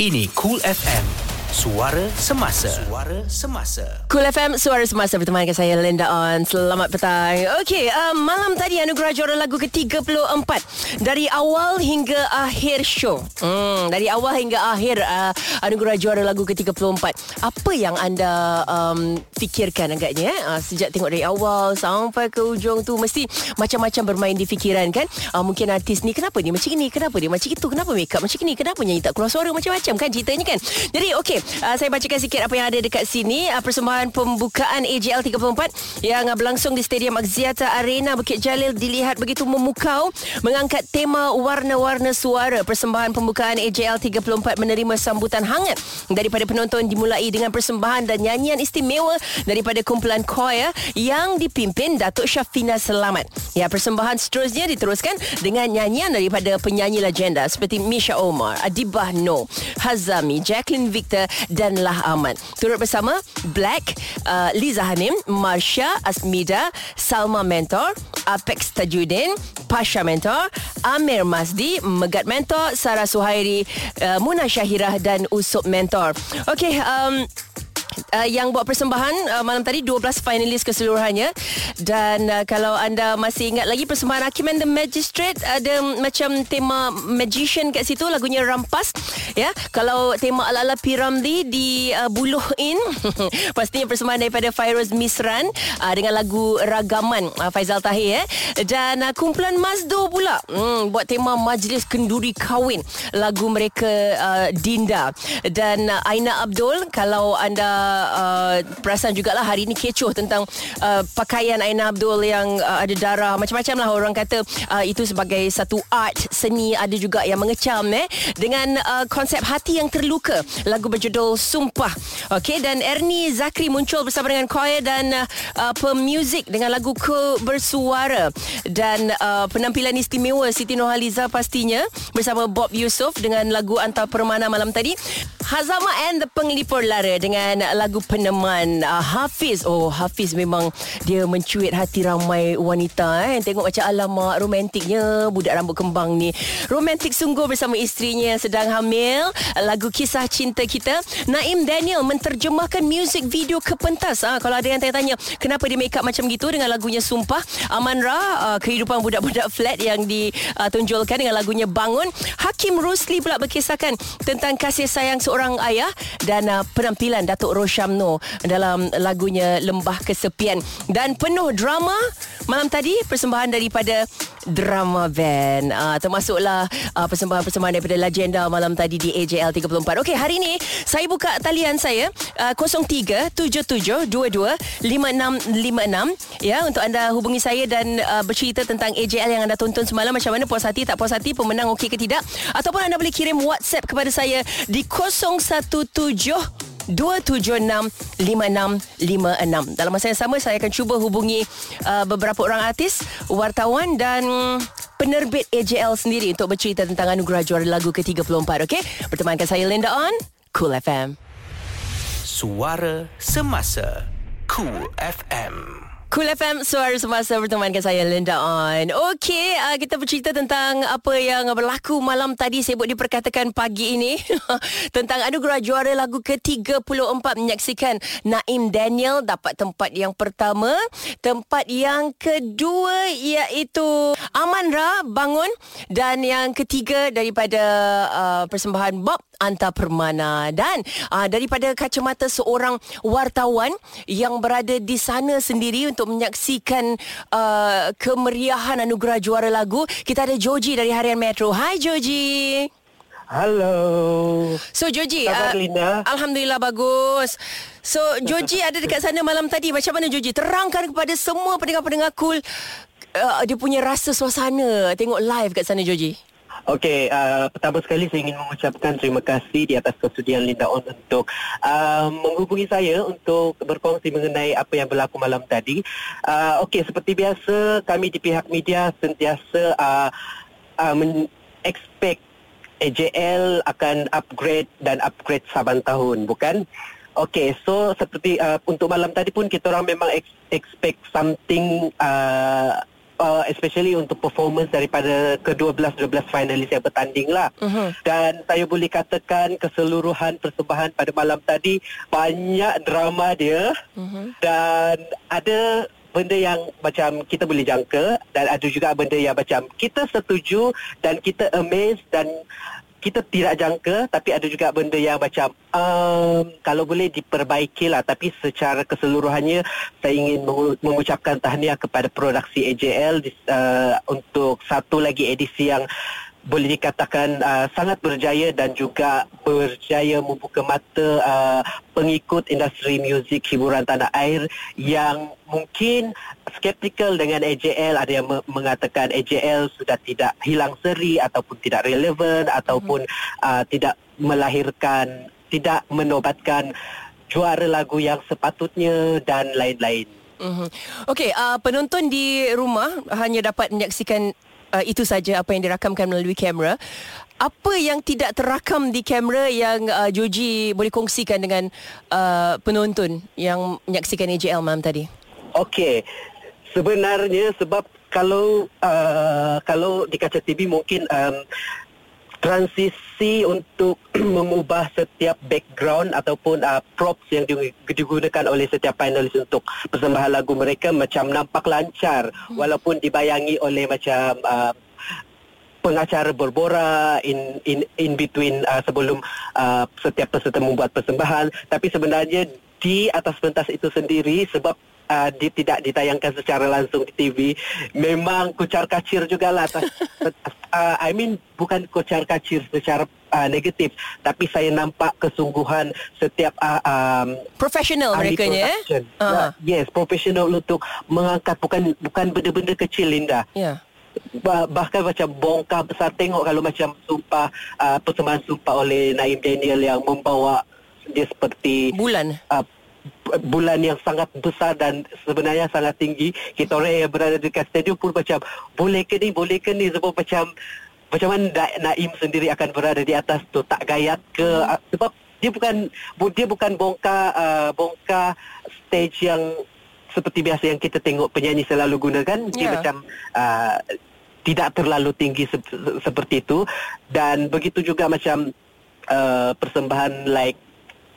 Ini Cool FM. Suara Semasa. Suara Semasa. Cool FM Suara Semasa Bertemankan saya Linda On. Selamat petang. Okey uh, Malam tadi Anugerah juara lagu ke-34 Dari awal hingga akhir show. Hmm, Dari awal hingga akhir uh, Anugerah juara lagu ke-34 Apa yang anda um, Fikirkan agaknya uh, Sejak tengok dari awal Sampai ke ujung tu Mesti Macam-macam bermain di fikiran kan? Uh, Mungkin artis ni Kenapa dia macam ini? Kenapa dia macam itu? Kenapa make up macam ini? Kenapa nyanyi tak keluar suara? Macam-macam kan ceritanya kan? Jadi okey uh, saya bacakan sikit apa yang ada dekat sini. Uh, persembahan pembukaan AJL 34 yang uh, berlangsung di Stadium Axiata Arena Bukit Jalil dilihat begitu memukau mengangkat tema warna-warna suara. Persembahan pembukaan AJL 34 menerima sambutan hangat daripada penonton dimulai dengan persembahan dan nyanyian istimewa daripada kumpulan choir yang dipimpin Datuk Syafina Selamat. Ya persembahan seterusnya diteruskan dengan nyanyian daripada penyanyi legenda seperti Misha Omar Adibah No Hazami Jacqueline Victor dan Lah Ahmad. Turut bersama Black, uh, Liza Hanim, Marsha Asmida, Salma Mentor, Apex Tajuddin, Pasha Mentor, Amir Masdi, Megat Mentor, Sarah Suhairi, uh, Muna Syahirah dan Usop Mentor. Okey, um, uh, yang buat persembahan uh, malam tadi 12 finalis keseluruhannya. Dan uh, kalau anda masih ingat lagi persembahan Hakim and the Magistrate ada macam tema magician kat situ lagunya Rampas ya. Kalau tema ala-ala Piramli di uh, Buluh In pastinya persembahan daripada Fairoz Misran uh, dengan lagu Ragaman uh, Faizal Tahir eh. dan uh, kumpulan Mazdo pula hmm, buat tema Majlis Kenduri Kahwin lagu mereka uh, Dinda. Dan uh, Aina Abdul kalau anda uh, perasan jugalah hari ini kecoh tentang uh, pakaian Aina Abdul yang uh, ada darah. Macam-macam lah orang kata uh, itu sebagai satu art seni. Ada juga yang mengecam eh dengan uh, konsep hati yang terluka. Lagu berjudul Sumpah. Okey dan Ernie Zakri muncul bersama dengan choir dan uh, pemuzik dengan lagu Ke Bersuara. Dan uh, penampilan istimewa Siti Nurhaliza pastinya bersama Bob Yusof dengan lagu Antar Permana malam tadi. Hazama and the Penglipur Lara dengan lagu peneman uh, Hafiz. Oh, Hafiz memang dia mencuit hati ramai wanita eh. Tengok macam alamak romantiknya budak rambut kembang ni. Romantik sungguh bersama isterinya yang sedang hamil. Lagu kisah cinta kita. Naim Daniel menterjemahkan music video ke pentas. Ha, kalau ada yang tanya-tanya kenapa dia make up macam gitu dengan lagunya Sumpah. Aman Ra, uh, kehidupan budak-budak flat yang ditunjulkan dengan lagunya Bangun. Hakim Rusli pula berkisahkan tentang kasih sayang seorang seorang ayah dan uh, penampilan Datuk Roshamno dalam lagunya Lembah Kesepian. Dan penuh drama malam tadi persembahan daripada drama van. Uh, termasuklah uh, persembahan-persembahan daripada legenda malam tadi di AJL 34 Okey hari ini saya buka talian saya uh, 0377225656 ya untuk anda hubungi saya dan uh, bercerita tentang AJL yang anda tonton semalam macam mana puas hati tak puas hati pemenang okey ke tidak. Ataupun anda boleh kirim WhatsApp kepada saya di 0 017 276 5656. Dalam masa yang sama saya akan cuba hubungi uh, beberapa orang artis, wartawan dan penerbit AJL sendiri untuk bercerita tentang anugerah juara lagu ke-34 okey. Bertemankan saya Linda on Cool FM. Suara semasa Cool FM. Cool FM Suara Semasa berteman dengan saya Linda On. Okey uh, Kita bercerita tentang Apa yang berlaku malam tadi Sibuk diperkatakan pagi ini. Tentang anugerah juara lagu ke-34 Menyaksikan Naim Daniel Dapat tempat yang pertama. Tempat yang kedua Iaitu Aman Ra Bangun. Dan yang ketiga Daripada uh, Persembahan Bob Anta Permana. Dan uh, Daripada kacamata seorang wartawan Yang berada di sana sendiri untuk menyaksikan uh, kemeriahan anugerah juara lagu. Kita ada Joji dari Harian Metro. Hai Joji. Halo. So Joji, uh, Alhamdulillah bagus. So Joji ada dekat sana malam tadi. Macam mana Joji? Terangkan kepada semua pendengar-pendengar cool uh, dia punya rasa suasana tengok live kat sana Joji. Okey, uh, pertama sekali saya ingin mengucapkan terima kasih di atas kesudian Linda On untuk uh, menghubungi saya untuk berkongsi mengenai apa yang berlaku malam tadi. Uh, Okey, seperti biasa kami di pihak media sentiasa uh, uh, expect AJL akan upgrade dan upgrade saban tahun, bukan? Okey, so seperti uh, untuk malam tadi pun kita orang memang expect something uh, uh, especially untuk performance daripada ke-12 12 finalis yang bertanding lah. Uh-huh. Dan saya boleh katakan keseluruhan persembahan pada malam tadi banyak drama dia uh-huh. dan ada benda yang macam kita boleh jangka dan ada juga benda yang macam kita setuju dan kita amazed dan kita tidak jangka tapi ada juga benda yang macam um, kalau boleh diperbaiki lah. Tapi secara keseluruhannya saya ingin mengucapkan tahniah kepada produksi AJL uh, untuk satu lagi edisi yang boleh dikatakan uh, sangat berjaya dan juga berjaya membuka mata uh, pengikut industri muzik hiburan tanah air yang mungkin skeptikal dengan AJL ada yang mengatakan AJL sudah tidak hilang seri ataupun tidak relevan ataupun uh, tidak melahirkan tidak menobatkan juara lagu yang sepatutnya dan lain-lain. Mm-hmm. Okey, uh, penonton di rumah hanya dapat menyaksikan uh, itu saja apa yang dirakamkan melalui kamera. Apa yang tidak terakam di kamera yang uh, Joji boleh kongsikan dengan uh, penonton yang menyaksikan AJL malam tadi? Okey. Sebenarnya sebab kalau uh, kalau di kaca TV mungkin um, transisi untuk mengubah setiap background ataupun uh, props yang digunakan oleh setiap panelis untuk persembahan lagu mereka macam nampak lancar hmm. walaupun dibayangi oleh macam uh, pengacara berbora in in in between uh, sebelum uh, setiap peserta membuat persembahan tapi sebenarnya di atas pentas itu sendiri sebab uh, di, tidak ditayangkan secara langsung di TV memang kucar kacir juga lah uh, I mean bukan kucar kacir secara uh, negatif. Tapi saya nampak kesungguhan setiap uh, um, profesional mereka ya uh-huh. yes profesional untuk mengangkat. Bukan bukan benda-benda kecil Linda. Yeah bahkan macam bongkar besar tengok kalau macam sumpah uh, persembahan sumpah oleh Naim Daniel yang membawa dia seperti bulan. uh, bulan yang sangat besar dan sebenarnya sangat tinggi. Kita orang yang berada dekat stadium pun macam boleh ke ni boleh ke ni? Sebab macam macam mana Naim sendiri akan berada di atas tu? Tak gayat ke? Hmm. sebab dia bukan dia bukan bongkar uh, bongkar stage yang seperti biasa yang kita tengok penyanyi selalu gunakan. Dia yeah. macam uh, tidak terlalu tinggi se- seperti itu. Dan begitu juga macam uh, persembahan like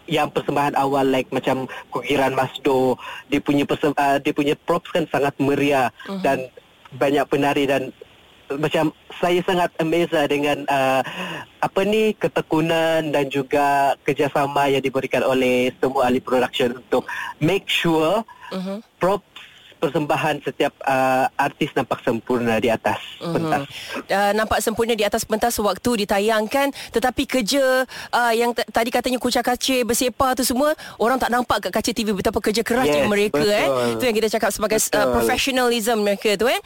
yang persembahan awal like macam kukiran Masdo dia punya persem, uh, dia punya props kan sangat meriah uh-huh. dan banyak penari dan macam saya sangat amazed lah dengan uh, apa ni ketekunan dan juga kerjasama yang diberikan oleh semua ahli production untuk make sure uh-huh. props persembahan setiap uh, artis nampak sempurna di atas uh-huh. pentas. Uh, nampak sempurna di atas pentas sewaktu ditayangkan tetapi kerja uh, yang t- tadi katanya kucak kacir bersepa tu semua orang tak nampak kat kaca TV betapa kerja kerasnya yes, mereka eh. betul. eh. Tu yang kita cakap sebagai uh, professionalism mereka tu eh.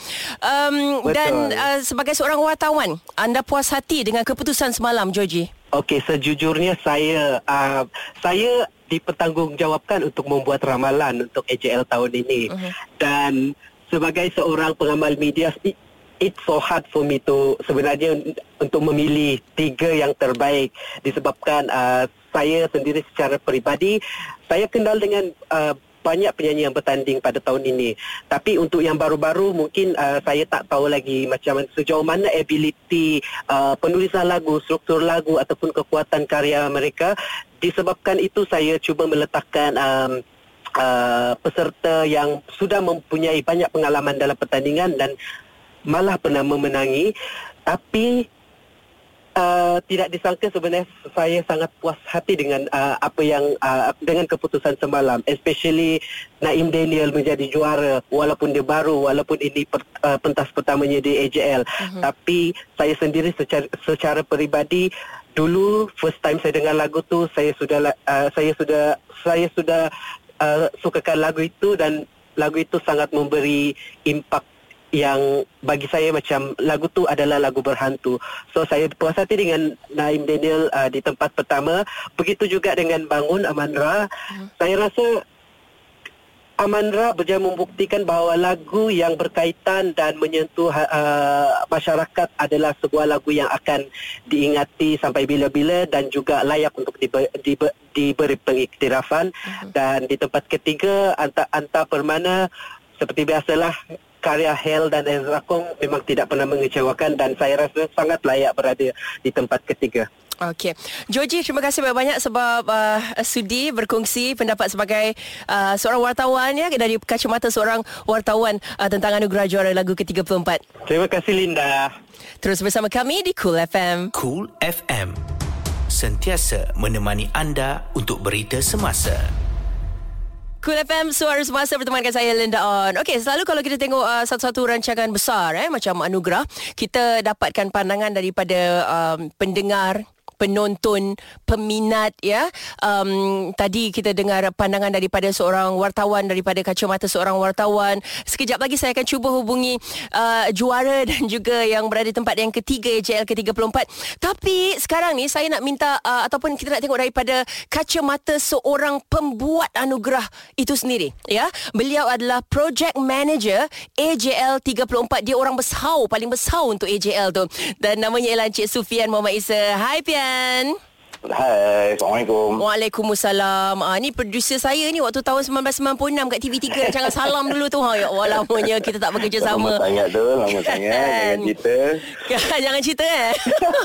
Um, dan uh, sebagai seorang wartawan anda puas hati dengan keputusan semalam Georgie? Okey, sejujurnya saya uh, saya dipertanggungjawabkan untuk membuat ramalan untuk AJL tahun ini. Uh-huh. Dan sebagai seorang pengamal media, it, it's so hard for me to sebenarnya untuk memilih tiga yang terbaik disebabkan uh, saya sendiri secara peribadi saya kenal dengan uh, banyak penyanyi yang bertanding pada tahun ini. Tapi untuk yang baru-baru mungkin uh, saya tak tahu lagi macam sejauh mana ability uh, penulisan lagu, struktur lagu ataupun kekuatan karya mereka. Disebabkan itu saya cuba meletakkan um, uh, peserta yang sudah mempunyai banyak pengalaman dalam pertandingan dan malah pernah memenangi. Tapi Uh, tidak disangka sebenarnya saya sangat puas hati dengan uh, apa yang uh, dengan keputusan semalam especially Naim Daniel menjadi juara walaupun dia baru walaupun ini per, uh, pentas pertamanya di AJL uh-huh. Mhm. tapi saya sendiri secara secara peribadi dulu first time saya dengar lagu tu saya sudah uh, saya sudah saya sudah uh, sukakan lagu itu dan lagu itu sangat memberi impak yang bagi saya macam lagu tu adalah lagu berhantu. So saya puas hati dengan Naim Daniel uh, di tempat pertama. Begitu juga dengan Bangun Amandra. Hmm. Saya rasa Amandra berjaya membuktikan bahawa lagu yang berkaitan dan menyentuh uh, masyarakat adalah sebuah lagu yang akan diingati sampai bila-bila dan juga layak untuk dibe- dibe- diberi pengiktirafan. Hmm. Dan di tempat ketiga Anta Anta Permana seperti biasalah karya Hel dan Ezra Kong memang tidak pernah mengecewakan dan saya rasa sangat layak berada di tempat ketiga. Okey. Joji, terima kasih banyak-banyak sebab uh, sudi berkongsi pendapat sebagai uh, seorang wartawan ya dari kacamata seorang wartawan uh, tentang anugerah juara lagu ke-34. Terima kasih Linda. Terus bersama kami di Cool FM. Cool FM. Sentiasa menemani anda untuk berita semasa. Cool FM Suara Semasa bertemankan saya Linda On. Okey, selalu kalau kita tengok uh, satu-satu rancangan besar eh macam anugerah, kita dapatkan pandangan daripada um, pendengar penonton, peminat ya. Um, tadi kita dengar pandangan daripada seorang wartawan daripada kacamata seorang wartawan. Sekejap lagi saya akan cuba hubungi uh, juara dan juga yang berada tempat yang ketiga AJL ke-34. Tapi sekarang ni saya nak minta uh, ataupun kita nak tengok daripada kacamata seorang pembuat anugerah itu sendiri ya. Beliau adalah project manager AJL 34. Dia orang besar paling besar untuk AJL tu. Dan namanya ialah Encik Sufian Muhammad Isa. Hai Pian. And. Hai, Assalamualaikum. Waalaikumsalam. Ah ni producer saya ni waktu tahun 1996 kat TV3 jangan salam dulu tu. Ha ya Allah lamanya kita tak bekerja sama. Lama sangat tu, lama sangat jangan cerita. jangan cerita eh.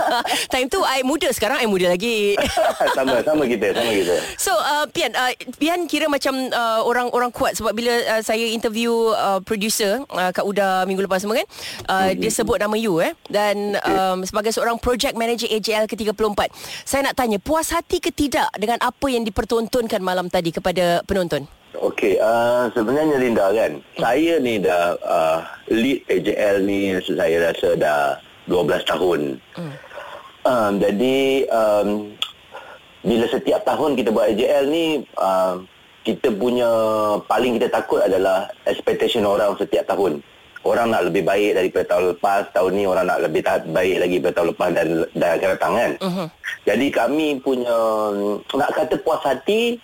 Time tu I muda sekarang I muda lagi. sama sama kita, sama kita. So uh, Pian uh, Pian kira macam uh, orang-orang kuat sebab bila uh, saya interview uh, producer uh, kat Uda minggu lepas semua kan uh, mm-hmm. dia sebut nama you eh dan um, sebagai seorang project manager AJL ke-34. Saya nak tanya puas hati ke tidak dengan apa yang dipertontonkan malam tadi kepada penonton? Okey, uh, sebenarnya Linda kan, hmm. saya ni dah uh, lead AJL ni saya rasa dah 12 tahun. Hmm. Um, jadi um, bila setiap tahun kita buat AJL ni uh, kita punya paling kita takut adalah expectation orang setiap tahun orang nak lebih baik daripada tahun lepas tahun ni orang nak lebih baik lagi daripada tahun lepas dan dan akan datang kan uh-huh. jadi kami punya nak kata puas hati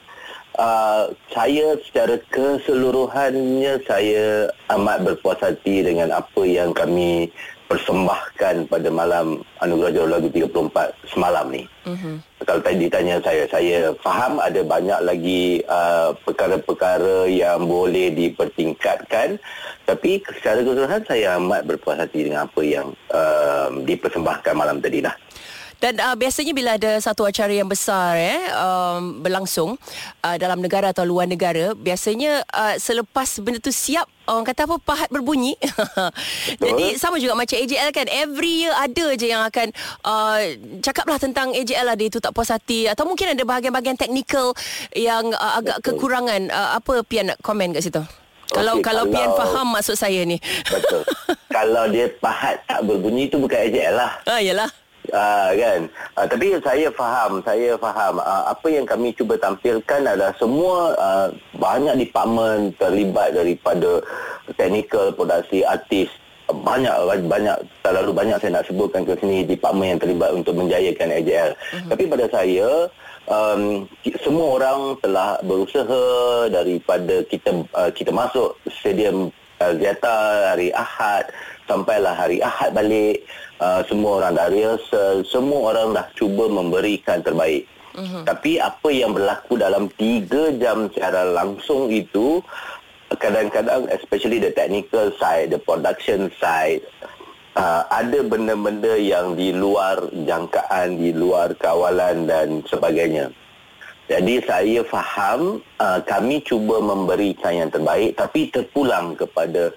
uh, saya secara keseluruhannya saya amat berpuas hati dengan apa yang kami persembahkan pada malam Anugerah Juara Lagu 34 semalam ni. Uh-huh. Kalau tadi ditanya saya, saya faham ada banyak lagi uh, perkara-perkara yang boleh dipertingkatkan tapi secara keseluruhan saya amat berpuas hati dengan apa yang uh, dipersembahkan malam tadi lah. Dan uh, biasanya bila ada satu acara yang besar eh um, berlangsung uh, dalam negara atau luar negara, biasanya uh, selepas benda tu siap orang kata apa pahat berbunyi. Jadi sama juga macam AJL kan, every year ada je yang akan uh, cakaplah tentang AJL lah dia tu tak puas hati atau mungkin ada bahagian-bahagian teknikal yang uh, agak Betul. kekurangan. Uh, apa Pian nak komen kat situ? Kalau okay, kalau, kalau Pian faham maksud saya ni. Betul. kalau dia pahat tak berbunyi tu bukan AJL lah. Ah, yalah. Uh, kan? Uh, tapi saya faham saya faham. Uh, apa yang kami cuba tampilkan adalah semua uh, banyak department terlibat daripada technical produksi artis. Banyak banyak terlalu banyak saya nak sebutkan ke sini department yang terlibat untuk menjayakan AJL uh-huh. tapi pada saya um, semua orang telah berusaha daripada kita uh, kita masuk stadium uh, Ziata hari Ahad sampailah hari Ahad balik uh, semua orang dah rehearsal semua orang dah cuba memberikan terbaik uh-huh. tapi apa yang berlaku dalam 3 jam secara langsung itu kadang-kadang especially the technical side the production side uh, ada benda-benda yang di luar jangkaan di luar kawalan dan sebagainya jadi saya faham uh, kami cuba memberikan yang terbaik tapi terpulang kepada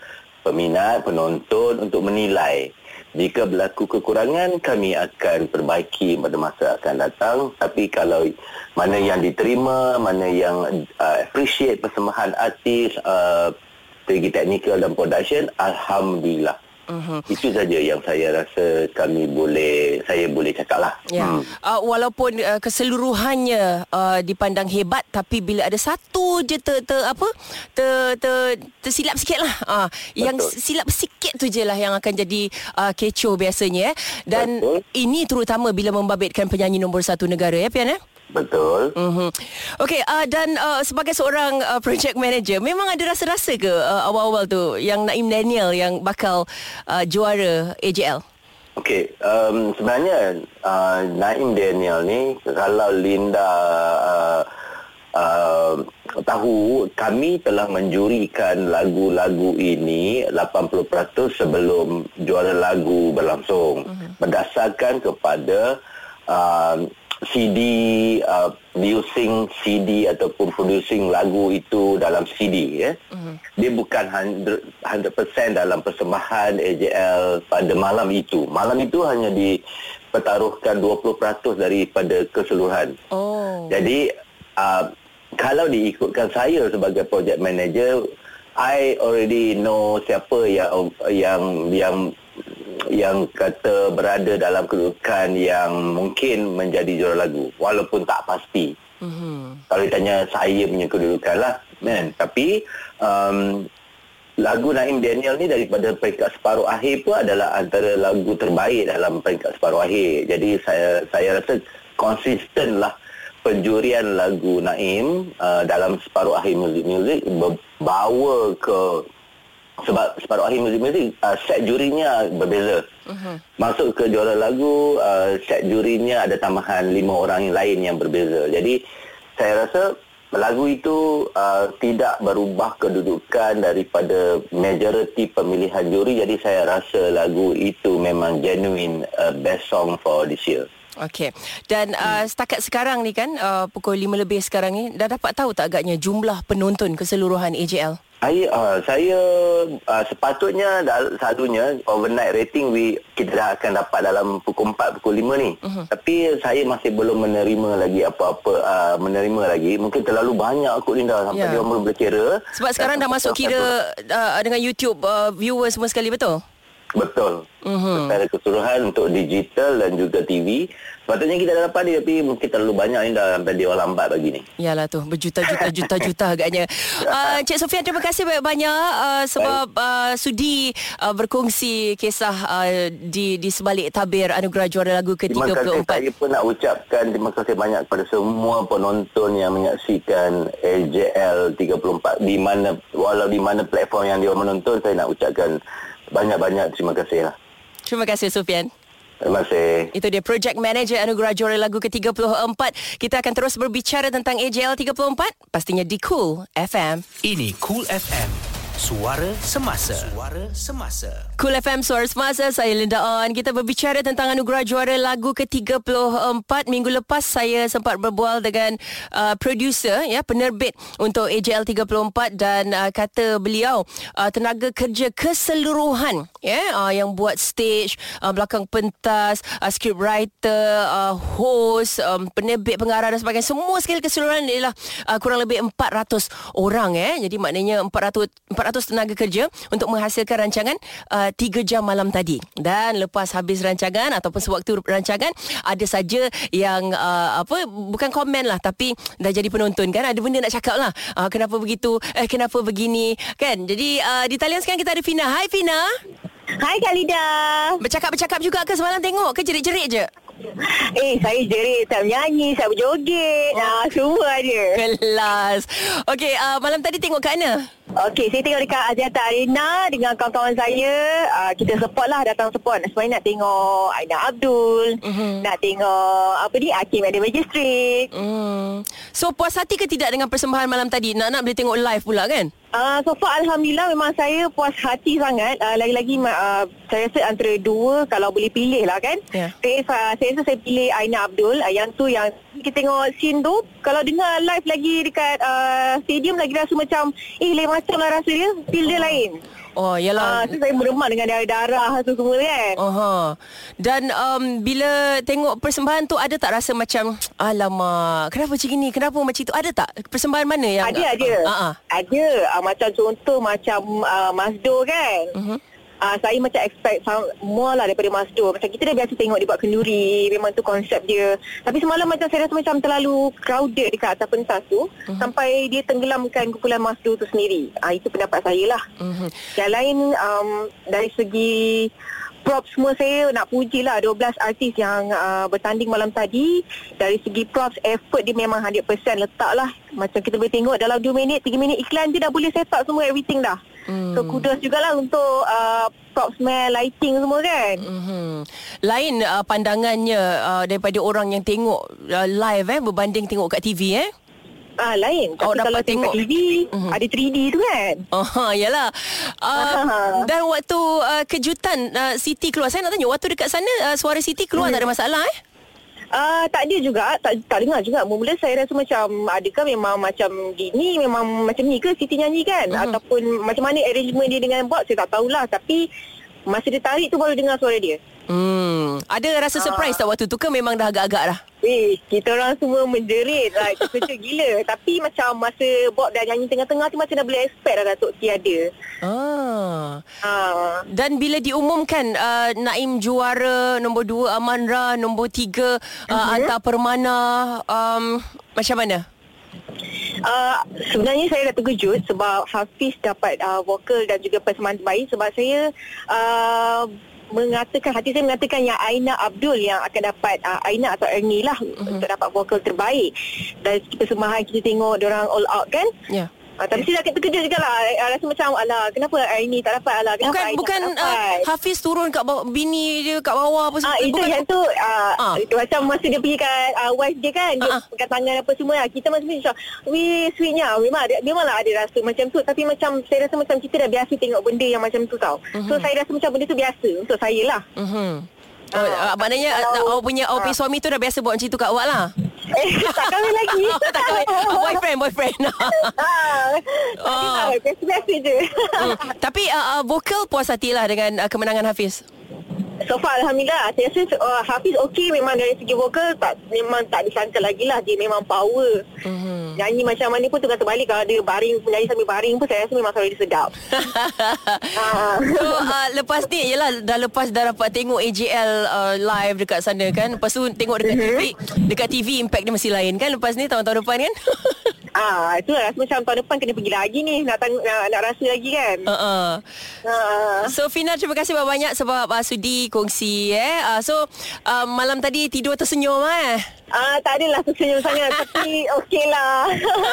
peminat, penonton untuk menilai. Jika berlaku kekurangan, kami akan perbaiki pada masa akan datang. Tapi kalau mana yang diterima, mana yang uh, appreciate persembahan artis, uh, segi teknikal dan production, Alhamdulillah. Uh-huh. Itu saja yang saya rasa kami boleh saya boleh cakap lah. Ya. Hmm. Uh, walaupun uh, keseluruhannya uh, dipandang hebat, tapi bila ada satu je ter, ter apa ter, ter, tersilap sikit lah. Uh, yang silap sikit tu je lah yang akan jadi uh, kecoh biasanya. Eh. Dan Betul. ini terutama bila membabitkan penyanyi nombor satu negara ya Pian eh? Betul. Mm-hmm. Okey, uh, dan uh, sebagai seorang uh, project manager, memang ada rasa-rasa ke uh, awal-awal tu yang Naim Daniel yang bakal uh, juara AJL? Okey, um, sebenarnya uh, Naim Daniel ni kalau Linda uh, uh, tahu kami telah menjurikan lagu-lagu ini 80% sebelum juara lagu berlangsung uh-huh. berdasarkan kepada uh, CD uh, producing CD ataupun producing lagu itu dalam CD ya. Uh-huh. Dia bukan 100%, 100% dalam persembahan AJL pada malam itu. Malam itu hanya dipertaruhkan 20% daripada keseluruhan. Oh. Jadi uh, kalau diikutkan saya sebagai project manager I already know siapa yang yang yang yang kata berada dalam kedudukan yang mungkin menjadi juara lagu walaupun tak pasti. Mm-hmm. Kalau ditanya saya punya kedudukan lah kan. Tapi um, lagu Naim Daniel ni daripada peringkat separuh akhir pun adalah antara lagu terbaik dalam peringkat separuh akhir. Jadi saya saya rasa konsisten lah penjurian lagu Naim uh, dalam separuh akhir muzik-muzik bawa ke sebab separuh akhir muzik-muzik uh, set jurinya berbeza. Uh-huh. Masuk ke juara lagu uh, set jurinya ada tambahan lima orang yang lain yang berbeza. Jadi saya rasa lagu itu uh, tidak berubah kedudukan daripada majoriti pemilihan juri jadi saya rasa lagu itu memang genuine uh, best song for this year. Okey. Dan uh, setakat sekarang ni kan uh, pukul 5 lebih sekarang ni dah dapat tahu tak agaknya jumlah penonton keseluruhan AJL? Saya uh, saya uh, sepatutnya satunya overnight rating we kita dah akan dapat dalam pukul 4 pukul 5 ni. Uh-huh. Tapi saya masih belum menerima lagi apa-apa uh, menerima lagi. Mungkin terlalu banyak aku Linda sampai yeah. dia belum boleh kira. Sebab sekarang dah masuk kira uh, dengan YouTube uh, viewers semua sekali betul? Betul. Uh-huh. Secara keseluruhan untuk digital dan juga TV. Sepatutnya kita dah dapat dia tapi mungkin terlalu banyak ni dah sampai dia lambat bagi ni. Yalah tu berjuta-juta-juta-juta agaknya. Uh, Cik Sofian terima kasih banyak-banyak uh, sebab uh, sudi uh, berkongsi kisah uh, di di sebalik tabir anugerah juara lagu ke-34. Terima kasih saya pun nak ucapkan terima kasih banyak kepada semua penonton yang menyaksikan AJL 34 di mana walau di mana platform yang dia menonton saya nak ucapkan banyak-banyak terima kasih lah. Terima kasih Sufian. Terima kasih. Itu dia Project Manager Anugerah Juara Lagu ke-34. Kita akan terus berbicara tentang AJL 34. Pastinya di Cool FM. Ini Cool FM. Suara Semasa. Suara Semasa. Cool FM Suara Semasa. Saya Linda On. Kita berbicara tentang Anugerah Juara Lagu ke-34 Minggu lepas saya sempat berbual dengan uh, Producer ya Penerbit untuk AJL 34 Dan uh, kata beliau uh, Tenaga kerja keseluruhan ya uh, Yang buat stage uh, Belakang pentas uh, Scriptwriter uh, Host um, Penerbit pengarah dan sebagainya. Semua sekali keseluruhan ialah uh, Kurang lebih 400 orang eh. Jadi maknanya 400 400 tenaga kerja untuk menghasilkan rancangan uh, 3 jam malam tadi. Dan lepas habis rancangan ataupun sewaktu rancangan ada saja yang uh, apa bukan komen lah tapi dah jadi penonton kan ada benda nak cakap lah. Uh, kenapa begitu? Eh kenapa begini? Kan? Jadi uh, di talian sekarang kita ada Fina. Hai Fina. Hai Kak Lida. Bercakap-bercakap juga ke semalam tengok ke jerit-jerit je? Eh, saya jerit, saya menyanyi, saya berjoget. Oh. Ah, semua ada. Kelas. Okey, uh, malam tadi tengok kat mana? Okey, saya tengok dekat Aziata Arena dengan kawan-kawan saya. Uh, kita support lah, datang support. Sebenarnya nak tengok Aina Abdul. Uh-huh. Nak tengok, apa ni, Hakim Ada Magistrate. Uh. So, puas hati ke tidak dengan persembahan malam tadi? Nak-nak boleh tengok live pula kan? Uh, so far Alhamdulillah memang saya puas hati sangat. Uh, lagi-lagi uh, saya rasa antara dua kalau boleh pilih lah kan. Yeah. Saya, uh, saya rasa saya pilih Aina Abdul. Uh, yang tu yang kita tengok scene tu. Kalau dengar live lagi dekat uh, stadium lagi rasa macam eh lain macam lah rasa dia. Feel dia lain. Oh, yalah. Uh, saya meremah dengan darah-darah tu semua kan. Uh-huh. Dan um, bila tengok persembahan tu, ada tak rasa macam, alamak, kenapa macam ni? Kenapa macam itu? Ada tak persembahan mana yang... Ada, ada. Uh-huh. Ada. Uh, macam contoh, macam uh, Masdo kan. Uh-huh uh, saya macam expect more lah daripada Masdo. Macam kita dah biasa tengok dia buat kenduri. Memang tu konsep dia. Tapi semalam macam saya rasa macam terlalu crowded dekat atas pentas tu. Uh-huh. Sampai dia tenggelamkan kumpulan Masdo tu sendiri. Uh, itu pendapat saya lah. Uh-huh. Yang lain um, dari segi prop semua saya nak puji lah 12 artis yang uh, bertanding malam tadi dari segi props effort dia memang 100% letak lah macam kita boleh tengok dalam 2 minit 3 minit iklan dia dah boleh set up semua everything dah Hmm. So kudos jugalah untuk uh, props man, lighting semua kan. Mm-hmm. Lain uh, pandangannya uh, daripada orang yang tengok uh, live eh berbanding tengok kat TV eh? Ah lain. Tapi Oh, dapat kalau tengok. TV, Mhm. ada 3D tu kan. Oh, yalah. Uh, Ah. dan waktu uh, kejutan uh, Siti keluar, saya nak tanya, waktu dekat sana uh, suara Siti keluar tak ada masalah eh? Ah tak ada juga, tak tak dengar juga. Mula-mula saya rasa macam adakah memang macam gini, memang macam ni ke Siti nyanyi kan? Mhm. Ataupun macam mana arrangement dia dengan bot saya tak tahulah. Tapi masa dia tarik tu baru dengar suara dia. Hmm, ada rasa surprise tak waktu tu ke memang dah agak-agak dah? Weh, kita orang semua menjerit lah. Terkejut gila. Tapi macam masa Bob dah nyanyi tengah-tengah tu macam dah boleh expect dah Datuk T ada. Ah. Ah. Dan bila diumumkan uh, Naim juara nombor dua Amanra nombor tiga uh, Mhm. Anta Permana um, macam mana? Uh, sebenarnya saya dah terkejut sebab Hafiz dapat uh, vokal dan juga persembahan terbaik sebab saya uh, mengatakan hati saya mengatakan yang Aina Abdul yang akan dapat uh, Aina atau Ernie lah uh-huh. untuk dapat vokal terbaik dan persembahan kita tengok orang all out kan Ya. Uh, tapi saya dah terkejut juga lah uh, rasa macam alah kenapa Aini tak dapat alah kenapa Bukan Aina bukan tak uh, dapat Hafiz turun kat bawah, bini dia kat bawah apa Ah semua. itu bukan yang tu ah, Ah. itu macam masa dia pergi kat uh, wife dia kan dia Ah, ah. pegang tangan apa semua lah. kita macam macam weh sweetnya memang ada memanglah ada rasa macam tu tapi macam saya rasa macam kita dah biasa tengok benda yang macam tu tau Mhm. so saya rasa macam benda tu biasa untuk saya lah Mhm. Oh, uh, maknanya uh, Kalau- awak punya awak punya suami tu dah biasa buat macam tu kat awak lah. eh tak kahwin lagi tak kahwin. Oh, boyfriend, boyfriend. ah, Oh. oh. biasa-biasa je hmm. Tapi uh, uh, vokal puas hati lah dengan uh, kemenangan Hafiz. So far Alhamdulillah Saya rasa uh, Hafiz okey Memang dari segi vokal tak Memang tak disangka lagi lah Dia memang power Mhm. Nyanyi macam mana pun Tengah terbalik Kalau dia baring Nyanyi sambil baring pun Saya rasa memang suara dia sedap Ah. so uh, lepas ni Yelah dah lepas dah dapat tengok AJL uh, live dekat sana kan Lepas tu tengok dekat TV Dekat TV impact dia mesti lain kan Lepas ni tahun-tahun depan kan Ah, itu lah rasa macam tahun depan kena pergi lagi ni nak tang- nak, nak rasa lagi kan. uh-uh. Ah. So Fina terima kasih banyak-banyak Sebab uh, sudi kongsi eh. uh, So uh, malam tadi tidur tersenyum eh Ah, tak adalah tersenyum sangat tapi okey lah.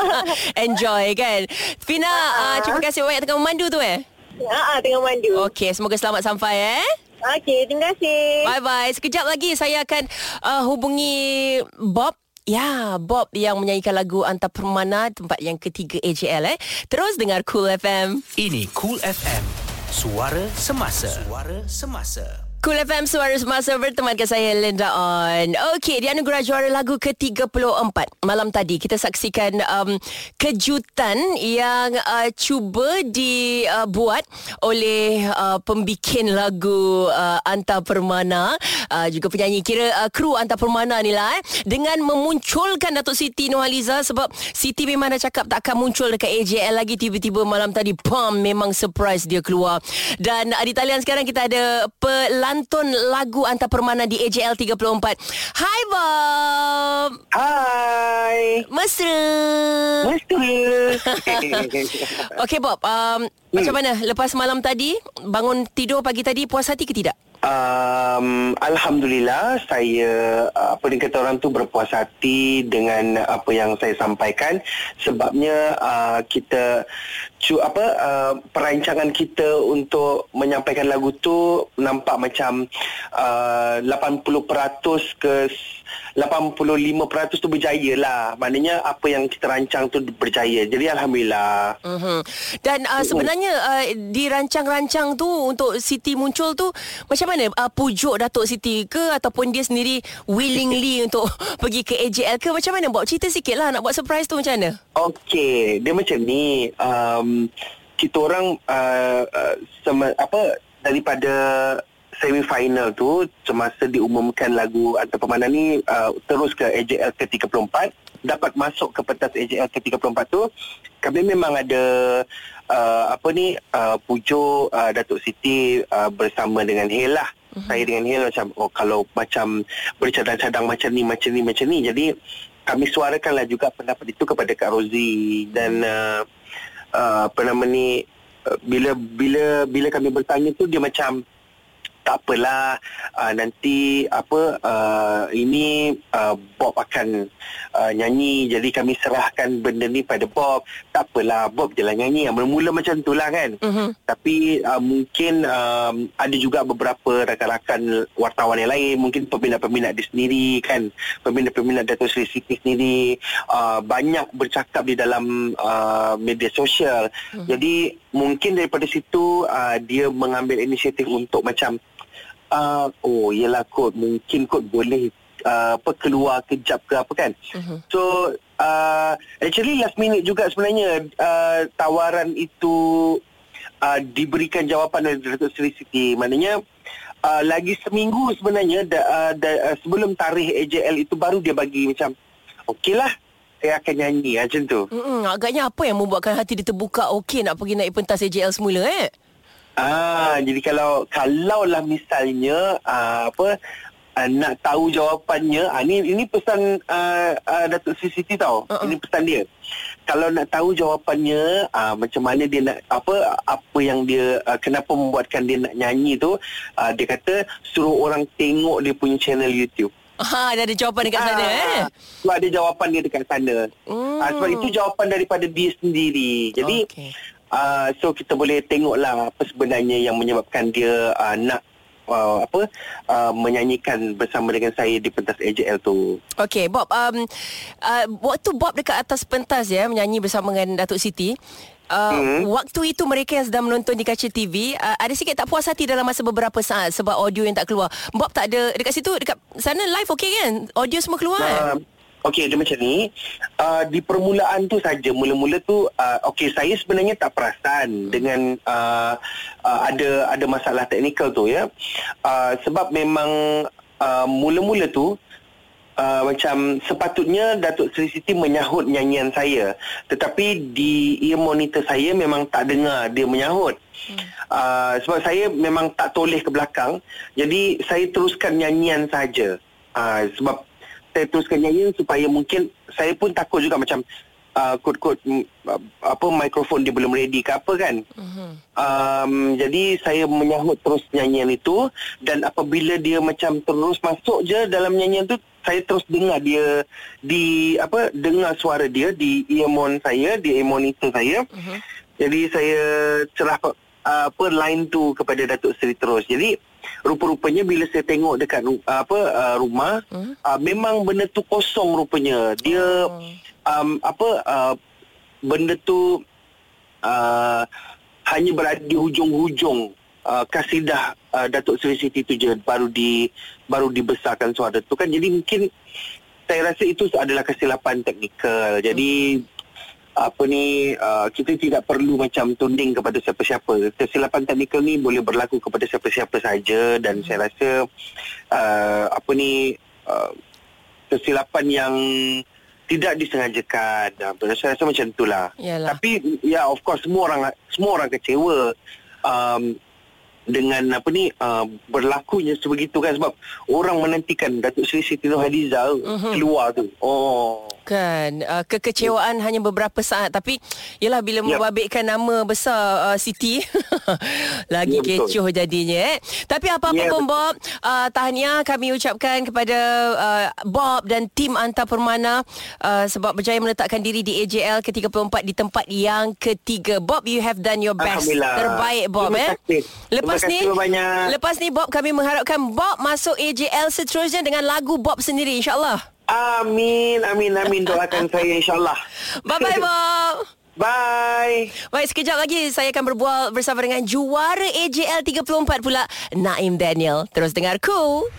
Enjoy kan Fina uh, terima kasih banyak tengah memandu tu eh ah, ah, tengah mandu. Okey semoga selamat sampai eh Okey, terima kasih. Bye bye. Sekejap lagi saya akan uh, hubungi Bob. Ya, Bob yang menyanyikan lagu Anta Permana tempat yang ketiga AJL eh. Terus dengar Cool FM. Ini Cool FM. Suara semasa. Suara semasa. Cool FM Suara Semasa bertemankan saya Linda On. Okey, dianugerah juara lagu ke-34. Malam tadi kita saksikan um, kejutan yang uh, cuba dibuat uh, oleh uh, pembikin lagu uh, Anta Permana uh, juga penyanyi kira uh, kru Anta Permana ni lah eh dengan memunculkan Datuk Siti Nurhaliza sebab Siti memang dah cakap tak akan muncul dekat AJL lagi tiba-tiba malam tadi pam memang surprise dia keluar. Dan uh, di talian sekarang kita ada pelantun lagu Anta Permana di AJL 34. Hai Bob. Hai. Mesra. Mesra. Okey Bob, um, hmm. macam mana lepas malam tadi bangun tidur pagi tadi puas hati ke tidak? Um, Alhamdulillah saya uh, apa ni kata orang tu berpuas hati dengan apa yang saya sampaikan sebabnya uh, kita cu, apa uh, perancangan kita untuk menyampaikan lagu tu nampak macam uh, 80% ke 85% tu berjaya lah maknanya apa yang kita rancang tu berjaya jadi Alhamdulillah Mm-hmm. Dan uh, sebenarnya uh, dirancang-rancang tu untuk Siti muncul tu macam mana? Uh, pujuk Datuk Siti ke ataupun dia sendiri willingly untuk pergi ke AJL ke macam mana? Buat cerita sikit lah nak buat surprise tu macam mana? Okey, dia macam ni. Um, kita orang uh, uh, sama, apa daripada semi-final tu semasa diumumkan lagu Anta Pemanah ni uh, terus ke AJL ke-34 dapat masuk ke pentas AJL ke-34 tu kami memang ada uh, apa ni uh, pujuk uh, Datuk Siti uh, bersama dengan Hel lah. Uh-huh. saya dengan Hel macam oh kalau macam bercadang-cadang macam ni macam ni macam ni. Jadi kami suarakanlah juga pendapat itu kepada Kak Rozi. Dan uh, uh, apa nama ni uh, bila bila bila kami bertanya tu dia macam tak apalah uh, nanti apa uh, ini uh, Bob akan uh, nyanyi. Jadi kami serahkan benda ni pada Bob. Tak apalah Bob je lah nyanyi. Mula-mula macam tu lah kan. Mhm. tapi uh, mungkin um, ada juga beberapa rakan-rakan wartawan yang lain. Mungkin peminat-peminat dia sendiri kan. Peminat-peminat Dato' Sri Siti sendiri. Uh, banyak bercakap di dalam uh, media sosial. Hmm. jadi mungkin daripada situ uh, dia mengambil inisiatif untuk macam uh, oh yelah kot mungkin kot boleh uh, apa keluar kejap ke apa kan Mhm. so uh, actually last minute juga sebenarnya uh, tawaran itu uh, diberikan jawapan oleh Datuk Seri Siti maknanya uh, lagi seminggu sebenarnya da, uh, da, uh, sebelum tarikh AJL itu baru dia bagi macam okeylah saya akan nyanyi macam tu Mm-mm, agaknya apa yang membuatkan hati dia terbuka okey nak pergi naik pentas AJL semula eh? Ah, jadi kalau kalau lah misalnya uh, apa uh, nak tahu jawapannya, ah ni ini pesan uh, uh, Datuk Sri Siti tau. Uh-uh. Ini pesan dia. Kalau nak tahu jawapannya, uh, macam mana dia nak apa apa yang dia uh, kenapa membuatkan dia nak nyanyi tu, uh, dia kata suruh orang tengok dia punya channel YouTube. Ha, dah ada jawapan dekat sana eh. So ada jawapan dia dekat sana. Hmm. Uh, sebab itu jawapan daripada dia sendiri. Jadi Okey. Uh, so kita boleh tengoklah apa sebenarnya yang menyebabkan dia uh, nak uh, apa uh, menyanyikan bersama dengan saya di pentas AJL tu. Okey, Bob. Um, uh, waktu Bob dekat atas pentas ya menyanyi bersama dengan Datuk Siti. Uh, Hmm. Waktu itu mereka yang sedang menonton di kaca TV uh, Ada sikit tak puas hati dalam masa beberapa saat Sebab audio yang tak keluar Bob tak ada Dekat situ Dekat sana live okey kan Audio semua keluar kan Uh, Okey, dia macam ni. Uh, di permulaan tu saja, mula-mula tu, uh, okey, saya sebenarnya tak perasan dengan uh, uh, ada ada masalah teknikal tu ya. Uh, sebab memang uh, mula-mula tu uh, macam sepatutnya Datuk Seri Siti menyahut nyanyian saya. Tetapi di ear monitor saya memang tak dengar dia menyahut. Hmm. Uh, sebab saya memang tak toleh ke belakang. Jadi saya teruskan nyanyian saja. Uh, sebab saya teruskan nyanyian supaya mungkin saya pun takut juga macam uh, kod-kod mm, uh, apa mikrofon dia belum ready ke apa kan. Mhm. Um, jadi saya menyahut terus nyanyian itu dan apabila dia macam terus masuk je dalam nyanyian tu saya terus dengar dia di apa dengar suara dia di earphone saya di monitor saya. Mhm. Jadi saya cerah uh, apa line tu kepada Datuk Seri terus. Jadi rupa-rupanya bila saya tengok dekat ru- apa uh, rumah Hmm? uh, memang benda tu kosong rupanya. Dia Oh. um, apa uh, benda tu uh, hanya berada di hujung-hujung uh, kasidah uh, Datuk Seri Siti tu je baru di baru dibesarkan suara tu kan jadi mungkin saya rasa itu adalah kesilapan teknikal jadi apa ni uh, kita tidak perlu macam tunding kepada siapa-siapa kesilapan teknikal ni boleh berlaku kepada siapa-siapa saja dan saya rasa uh, apa ni uh, kesilapan yang tidak disengajakan. Uh, saya rasa macam itulah. Yalah. Tapi ya of course semua orang semua orang kecewa um, dengan apa ni uh, berlakunya sebegitu kan sebab orang menantikan Datuk Seri Siti Nurhaliza uh-huh. keluar tu. Oh. Kan uh, Kekecewaan hanya beberapa saat Tapi Yelah bila Ya. membabitkan nama besar uh, Siti Lagi Ya, betul. kecoh jadinya eh. Tapi apa-apa Ya, pun betul. Bob uh, Tahniah kami ucapkan kepada uh, Bob dan tim Anta Permana uh, Sebab berjaya meletakkan diri di AJL ke-34 Di tempat yang ketiga Bob you have done your best. Terbaik Bob Terima eh kasih. Lepas Terima ni kasih banyak. Lepas ni Bob kami mengharapkan Bob masuk AJL seterusnya Dengan lagu Bob sendiri InsyaAllah Amin, amin, amin. Doakan saya insyaAllah. Bye-bye Bob Bye. Baik, sekejap lagi saya akan berbual bersama dengan juara AJL 34 pula, Naim Daniel. Terus dengar Cool.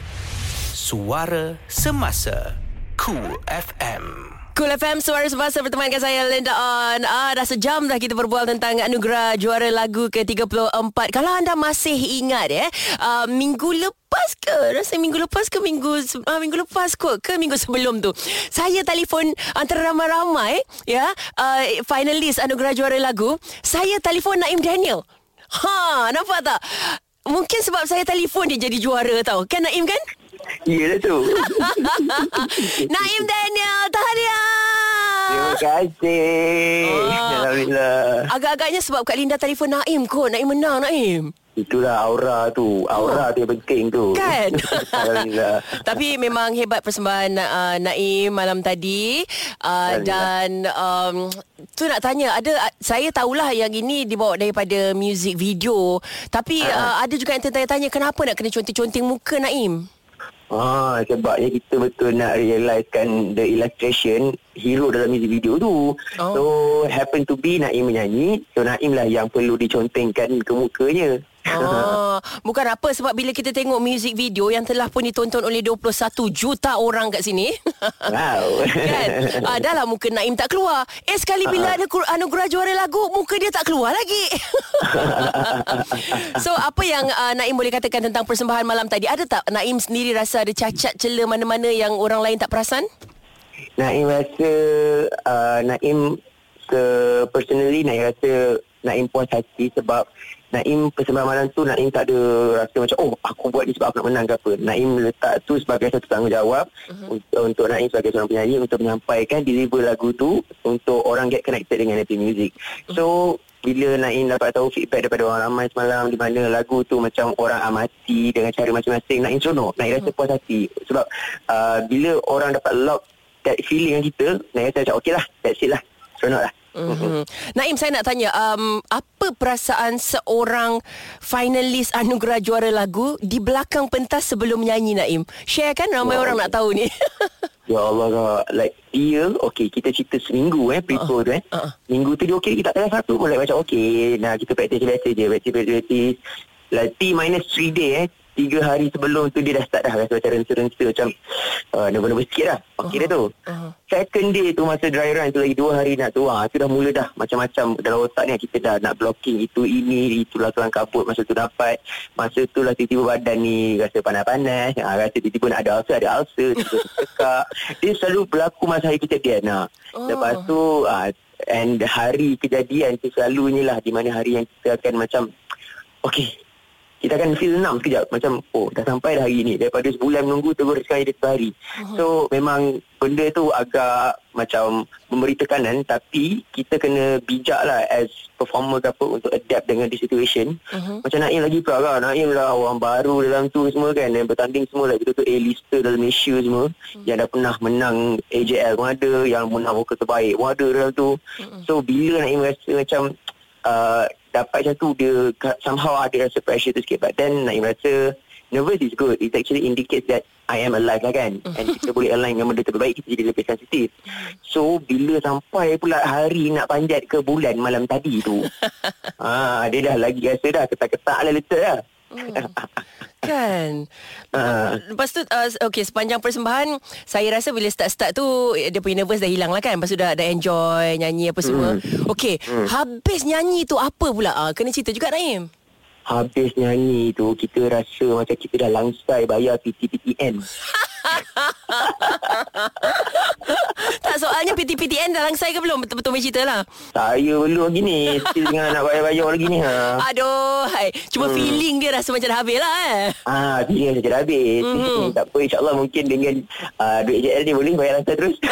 Suara Semasa Cool FM Cool FM Suara Semasa berteman dengan saya Linda On. Ah, Dah sejam dah kita berbual tentang anugerah juara lagu ke-34 Kalau anda masih ingat ya uh, Minggu lepas ke? Rasa minggu lepas ke minggu uh, Minggu lepas kot ke minggu sebelum tu? Saya telefon antara ramai-ramai ya uh, Finalis anugerah juara lagu. Saya telefon Naim Daniel. Ha, nampak tak? Mungkin sebab saya telefon dia jadi juara tau. Kan Naim kan? Dah tu. Naim Daniel Tahniah Terima kasih. Ah. Alhamdulillah. Agak-agaknya sebab Kak Linda telefon Naim kot. Naim menang Naim. Itulah aura tu. Aura tu yang penting tu. Oh. Kan? Alhamdulillah. Tapi memang hebat persembahan uh, Naim malam tadi uh, dan um, tu nak tanya ada uh, saya tahulah yang ini dibawa daripada music video tapi uh, ada juga yang tertanya-tanya kenapa nak kena conteng-conteng muka Naim? Ah, sebabnya kita betul nak realizekan the illustration hero dalam music video tu. Oh. So, happen to be Naim menyanyi. So, Naim lah yang perlu dicontengkan ke mukanya. Oh, bukan apa sebab bila kita tengok music video yang telah pun ditonton oleh 21 juta orang kat sini. Wow. kan? Ah, dah lah muka Naim tak keluar. Eh sekali bila ada kur- anugerah juara lagu, muka dia tak keluar lagi. so apa yang uh, Naim boleh katakan tentang persembahan malam tadi? Ada tak Naim sendiri rasa ada cacat celah mana-mana yang orang lain tak perasan? Naim rasa uh, Naim ke personally Naim rasa Naim puas hati sebab Naim persembahan malam tu Naim tak ada rasa macam oh aku buat ni sebab aku nak menang ke apa. Naim letak tu sebagai satu tanggungjawab uh-huh. untuk, untuk Naim sebagai seorang penyanyi untuk menyampaikan deliver lagu tu untuk orang get connected dengan happy music. So bila Naim dapat tahu feedback daripada orang ramai semalam di mana lagu tu macam orang amati dengan cara masing-masing Naim seronok Naim rasa puas hati sebab uh, bila orang dapat lock that feeling dengan kita Naim rasa macam okey lah that's it lah seronok lah Mm-hmm. Naim saya nak tanya um, apa perasaan seorang finalis anugerah juara lagu di belakang pentas sebelum menyanyi Naim? Share kan ramai Wow. orang nak tahu ni. Ya Allah kak Like dia Okay kita cerita seminggu eh Prepare tu eh uh-uh. Minggu tu dia okay Kita tak satu pun like, Macam okay Nah kita praktis biasa je praktis praktis Like T minus 3 day eh Tiga hari sebelum tu Dia dah start dah Rasa macam rensa-rensa Macam uh, Nervous-nervous sikit dah Okay dah tu Uh-huh. Second day tu Masa dry run tu Lagi dua hari nak tu ah, Tu dah mula dah Macam-macam Dalam otak ni Kita dah nak blocking Itu ini Itulah kelang kabut Masa tu dapat Masa tu lah tiba-tiba badan ni Rasa panas-panas ah, Rasa tiba-tiba nak ada ulcer Ada ulcer Tiba-tiba tekak Dia selalu berlaku Masa hari kejadian nah. Oh. Lepas tu ah, And hari kejadian tu selalunya lah Di mana hari yang kita akan macam Okay kita akan feel enam sekejap. Macam oh dah sampai dah hari ni. Daripada sebulan menunggu Terus sekali dia satu hari uh-huh. So memang Benda tu agak Macam Memberi tekanan. Tapi Kita kena bijak lah As performer ke apa Untuk adapt dengan the situation. Uh-huh. Macam Naim lagi pula kan. Naim lah orang baru dalam tu semua kan. Yang bertanding semua lah Betul-betul A-lister dalam Malaysia semua. Uh-huh. Yang dah pernah menang AJL pun ada. Yang menang vokal terbaik pun ada dalam tu. Uh-huh. So bila Naim rasa macam uh, dapat macam tu dia somehow ada rasa pressure tu sikit. But then Naim rasa nervous is good. It actually indicates that I am alive lah kan. And kita boleh align dengan benda terbaik kita jadi lebih sensitif. So bila sampai pula hari nak panjat ke bulan malam tadi tu ah dia dah lagi rasa dah ketak-ketak lah letak lah Kan? Ah. Lepas tu uh, Okay sepanjang persembahan Saya rasa bila start-start tu Dia punya nervous dah hilang lah kan? Lepas tu dah, dah enjoy Nyanyi apa semua. Okay Habis nyanyi tu apa pula? Uh, Kena cerita juga Naim. Habis nyanyi tu kita rasa macam kita dah langsai bayar PTPTN Tak soalnya PT-PTN dah langsai ke belum Betul-betul main cerita lah saya belum lagi ni still tengah nak bayar-bayar lagi ni ha Aduh hai. Cuma feeling dia rasa macam dah habis lah eh Ah, dia saja dah habis. Mhm. Mm-hmm. tak apa, insyaAllah mungkin dengan uh, duit JL ni boleh bayar lantai terus.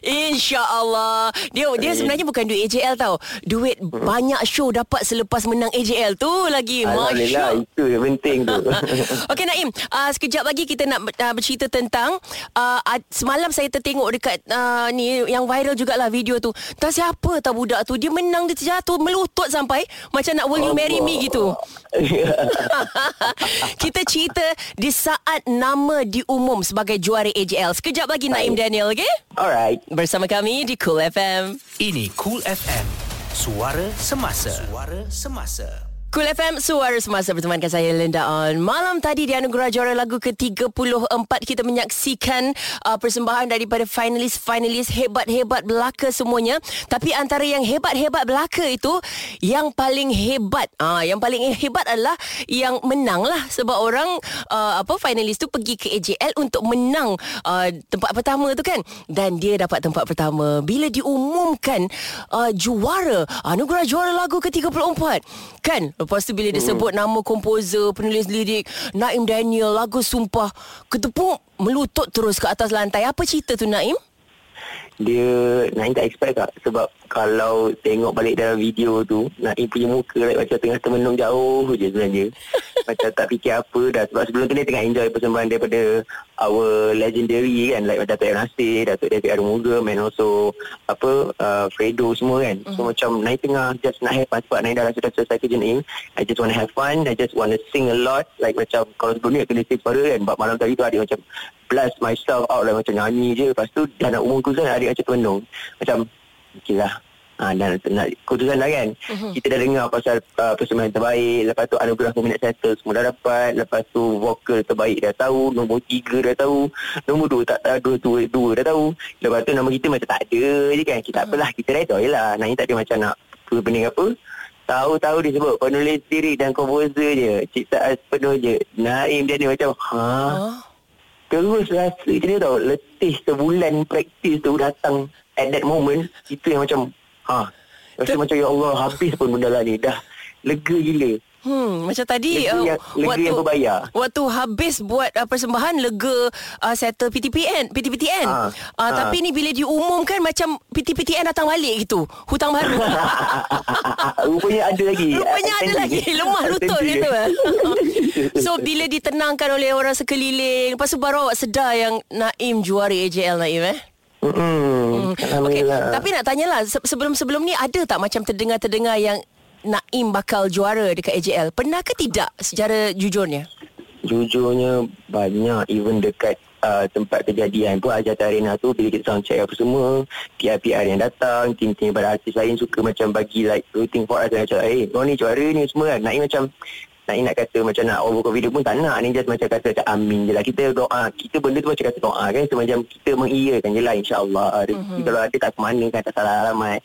InsyaAllah Dia dia sebenarnya bukan duit AJL tau Duit banyak show dapat selepas menang AJL tu lagi Alhamdulillah, Masya itu yang penting tu. Okey Naim, uh, sekejap lagi kita nak uh, bercerita tentang uh, ad, semalam saya tertengok dekat uh, ni yang viral jugalah video tu. Tak siapa tahu budak tu dia menang dia terjatuh melutut sampai macam nak will you marry me gitu. kita cerita di saat nama diumum sebagai juara AJL. Sekejap lagi Naim Daniel, okey? Alright. Bersama kami di Cool FM. Ini Cool FM. Suara semasa. Suara semasa. Cool FM Suara Semasa bertemankan saya Linda On. Malam tadi di Anugerah Juara Lagu ke-34 Kita menyaksikan uh, persembahan daripada finalis-finalis hebat-hebat belaka semuanya. Tapi antara yang hebat-hebat belaka itu Yang paling hebat uh, Yang paling hebat adalah yang menang lah. Sebab orang uh, apa finalis tu pergi ke AJL untuk menang uh, tempat pertama tu kan. Dan dia dapat tempat pertama. Bila diumumkan uh, juara Anugerah Juara Lagu ke-34 Kan Lepas tu bila dia sebut nama komposer Penulis lirik Naim Daniel Lagu Sumpah Ketepuk Melutut terus ke atas lantai. Apa cerita tu Naim? dia Naim tak expect tak? Sebab kalau tengok balik dalam video tu Naim punya muka like, macam tengah termenung jauh je sebenarnya. Macam tak fikir apa dah. Sebab sebelum tu dia tengah enjoy persembahan daripada our legendary kan like Datuk Air Nasir Datuk David Arumuga and also apa uh, Fredo semua kan. So macam Naim tengah just nak have fun sebab Naim dah rasa dah selesai kerja Naim I just want to have fun I just want to sing a lot like macam kalau sebelum ni kena sing suara kan but malam tadi tu adik macam blast myself out like macam nyanyi je lepas tu dah nak umumkan kan adik macam termenung. Macam okey lah Ha, dan nak keputusan dah kan? Uh-huh. kita dah dengar pasal uh, persembahan terbaik lepas tu anugerah peminat settle semua dah dapat lepas tu vokal terbaik dah tahu nombor tiga dah tahu nombor dua tak tahu dua, dua, dua dah tahu. Lepas tu nama kita macam tak ada je kan? Kita uh-huh. apalah kita redor je lah. Naim tak ada macam nak pening apa. Tahu-tahu dia sebut penulis lirik dan komposer je ciptaan penuh je. Naim dia ni macam ha? Uh-huh. Terus rasa macam ni tau Letih sebulan praktis tu datang At that moment Itu yang macam Ha. Rasa macam ya Allah habis pun benda lah ni dah lega gila. Hmm, macam tadi lega, uh, yang, lega waktu yang berbayar. Waktu habis buat uh, persembahan lega uh, settle PTPN, PTPTN. Ha. Uh, ha. tapi ni bila diumumkan macam PTPTN datang balik gitu. Hutang baru. Rupanya ada lagi. Rupanya ada lagi. Lemah lutut gitu. so bila ditenangkan oleh orang sekeliling, lepas tu baru awak sedar yang Naim juara AJL Naim eh? Hmm. Okay. Tapi nak tanyalah sebelum-sebelum ni ada tak macam terdengar-terdengar yang Naim bakal juara dekat AJL? Pernah ke tidak secara jujurnya? Jujurnya banyak even dekat uh, tempat kejadian pun Ajar Arena tu bila kita sound check apa semua PR-PR yang datang tim-tim pada artis lain suka macam bagi like rooting for us macam eh kau ni juara ni semua kan Naim macam Naim nak kata macam nak overcome video pun tak nak ni just macam kata macam amin je lah. Kita doa kita benda tu macam kata doa kan. So macam kita mengiyakan je lah insyaAllah. Rezeki mm-hmm. kalau ada tak ke mana kan tak salah alamat.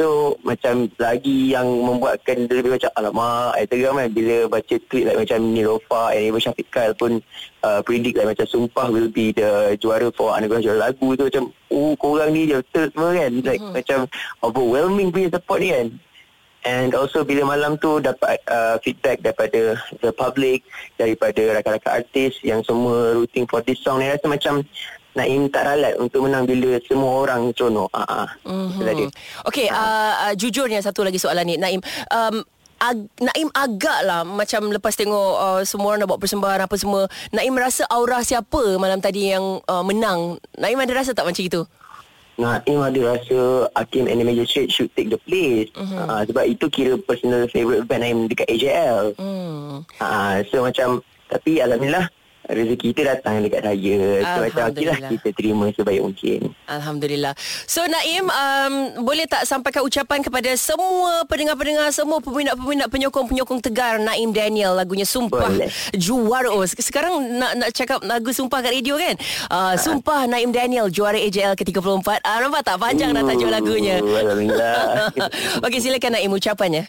So macam lagi yang membuatkan dia lebih macam alamak saya teram kan bila baca tweet like macam Nilofa and Ibu Syafiq Kyle pun uh, predict like macam sumpah will be the juara for anugerah juara lagu. Tu macam oh korang ni je betul semua kan. Like mm-hmm. macam overwhelming punya support ni kan And also bila malam tu dapat uh, feedback daripada the public, daripada rakan-rakan artis yang semua rooting for this song ni rasa macam Naim tak ralat untuk menang bila semua orang seronok. Ah, mm-hmm. Okay, uh, uh, jujurnya satu lagi soalan ni Naim. Um, Ag- Naim agak lah Macam lepas tengok uh, Semua orang dah buat persembahan Apa semua Naim rasa aura siapa Malam tadi yang uh, Menang Naim ada rasa tak macam itu Naim ada rasa Hakim and Magistrate should take the place uh-huh. uh, Sebab itu kira personal favourite band Naim dekat AJL uh. Uh, So macam Tapi Alhamdulillah rezeki kita datang dekat raya. So macam okeylah kita terima sebaik mungkin. Alhamdulillah. So Naim, um, boleh tak sampaikan ucapan kepada semua pendengar-pendengar, semua peminat-peminat penyokong-penyokong tegar Naim Daniel lagunya Sumpah boleh. Juara. Oh, sekarang nak nak cakap lagu Sumpah kat radio kan? Uh, Sumpah Naim Daniel juara AJL ke-34. Uh, nampak tak panjang uh, dah tajuk lagunya. Alhamdulillah. Okey silakan Naim ucapannya.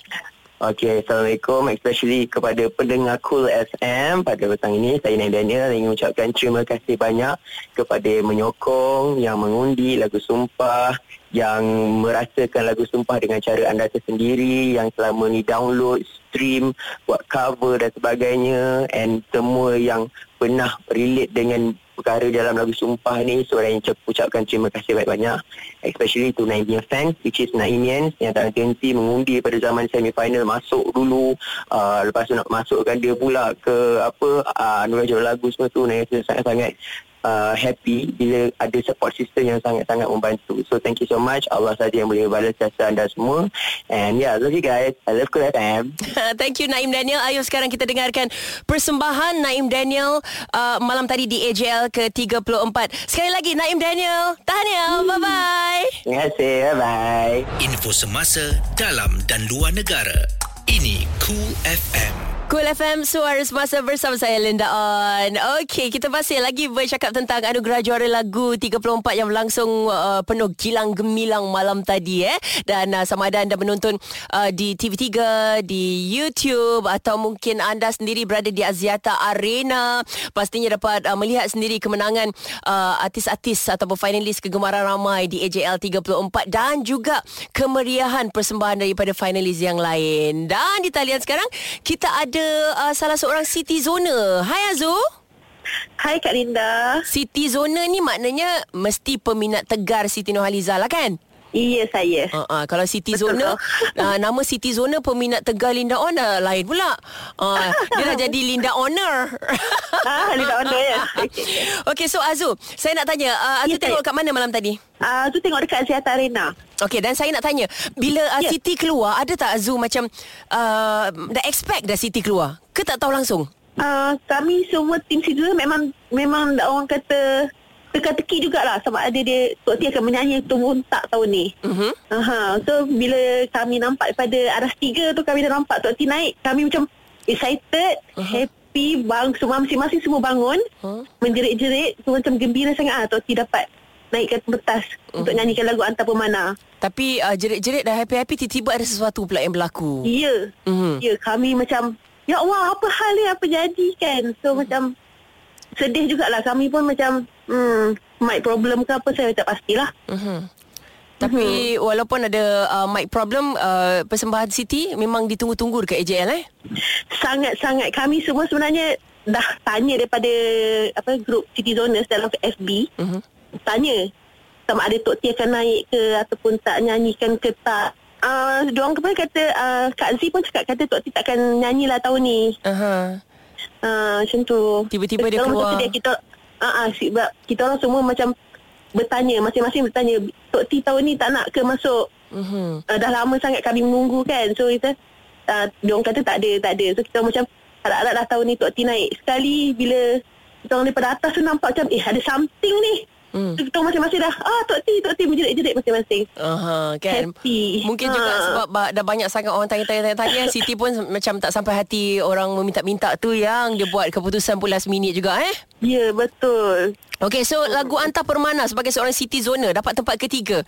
Okay, Assalamualaikum especially kepada pendengar Cool FM pada petang ini. Saya Naim Daniel ingin mengucapkan terima kasih banyak kepada menyokong, yang mengundi lagu Sumpah, yang merasakan lagu Sumpah dengan cara anda tersendiri, yang selama ni download, stream, buat cover dan sebagainya and semua yang pernah relate dengan perkara dalam lagu Sumpah ni so saya ucapkan terima kasih banyak-banyak especially to Naimian fans which is Naimian yang tak henti mengundi pada zaman semi-final masuk dulu uh, lepas tu nak masukkan dia pula ke apa uh, anugerah lagu semua tu Naimian sangat-sangat uh, happy bila ada support system yang sangat-sangat membantu. So thank you so much. Allah saja yang boleh balas jasa anda semua. And yeah, love you guys. I love Cool FM. thank you Naim Daniel. Ayo sekarang kita dengarkan persembahan Naim Daniel uh, malam tadi di AJL ke-34. Sekali lagi Naim Daniel. Tahniah. Hmm. Bye-bye. Terima kasih. Bye-bye. Info semasa dalam dan luar negara. Ini Cool FM. Cool FM Suara Semasa bersama saya Linda On Okey, kita masih lagi bercakap tentang Anugerah Juara Lagu 34 yang berlangsung uh, penuh gilang gemilang malam tadi eh. Dan uh, sama ada anda menonton uh, di TV3, di YouTube atau mungkin anda sendiri berada di Aziata Arena pastinya dapat uh, melihat sendiri kemenangan uh, artis-artis ataupun finalis kegemaran ramai di AJL 34 dan juga kemeriahan persembahan daripada finalis yang lain. Dan di talian sekarang kita ada ada uh, salah seorang Siti Zona. Hai Azu. Hai Kak Linda. Siti Zona ni maknanya mesti peminat tegar Siti Nurhaliza lah kan? Iya saya. Uh, uh, kalau Siti Betul Zona uh, Nama Siti Zona Peminat Tegar Linda dah lain pula uh, Dia dah jadi Linda Honor Ah, Linda Honor ya. Okey so Azu Saya nak tanya uh, Azu Ya, tengok saya. kat mana malam tadi? Ah, tu tengok dekat Axiata Arena. Okey dan saya nak tanya Bila uh, Ya. Siti keluar Ada tak Azu macam uh, Dah expect dah Siti keluar Ke tak tahu langsung? Ah, kami semua tim situ memang memang orang kata teka-teki jugalah sama ada dia Tok T akan menyanyi turun tak tahun ni. Mhm. Aha, so bila kami nampak daripada aras tiga tu kami dah nampak Tok T naik, kami macam excited, uh-huh. happy, bang semua masing-masing semua bangun, Huh? menjerit-jerit, semua macam gembira sangat ah Tok T dapat naikkan pentas uh-huh. untuk nyanyikan lagu Antar Pemana. Tapi uh, jerit-jerit dah happy-happy Tiba-tiba ada sesuatu pula yang berlaku Ya. Mhm. Ya, kami macam ya Allah, apa hal ni apa jadi kan? So macam sedih jugalah kami pun macam hmm, mic problem ke apa saya tak pastilah. Mhm. Tapi walaupun ada uh, mic problem uh, Persembahan Siti Memang ditunggu-tunggu dekat AJL eh Sangat-sangat kami semua sebenarnya dah tanya daripada apa grup Citizoners dalam FB. Mhm. Tanya sama ada Tok T akan naik ke ataupun tak nyanyikan ke tak. Uh, diorang kemarin kata uh, Kak Z pun cakap kata Tok T takkan nyanyi lah tahun ni. Aha. Uh, macam tu. Tiba-tiba dia keluar. sedih. Kita, uh, uh, sebab kita orang semua macam bertanya, masing-masing bertanya, Tok T tahun ni tak nak ke masuk? Mhm. Uh, dah lama sangat kami menunggu kan. So kita, uh, diorang kata tak ada, tak ada. So kita macam harap-harap dah tahun ni Tok T naik. Sekali bila kita orang daripada atas tu nampak macam, eh ada something ni. Hmm. Kita masing-masing dah, ah Tok T, Tok T menjerit-jerit masing-masing. Aha, kan. Happy. Mungkin juga Ha. sebab ba- dah banyak sangat orang tanya-tanya-tanya Siti pun macam tak sampai hati orang meminta-minta tu yang dia buat keputusan pun last minute juga eh. Ya, betul. Okey, so lagu Antar Permana sebagai seorang Siti Zona dapat tempat ketiga.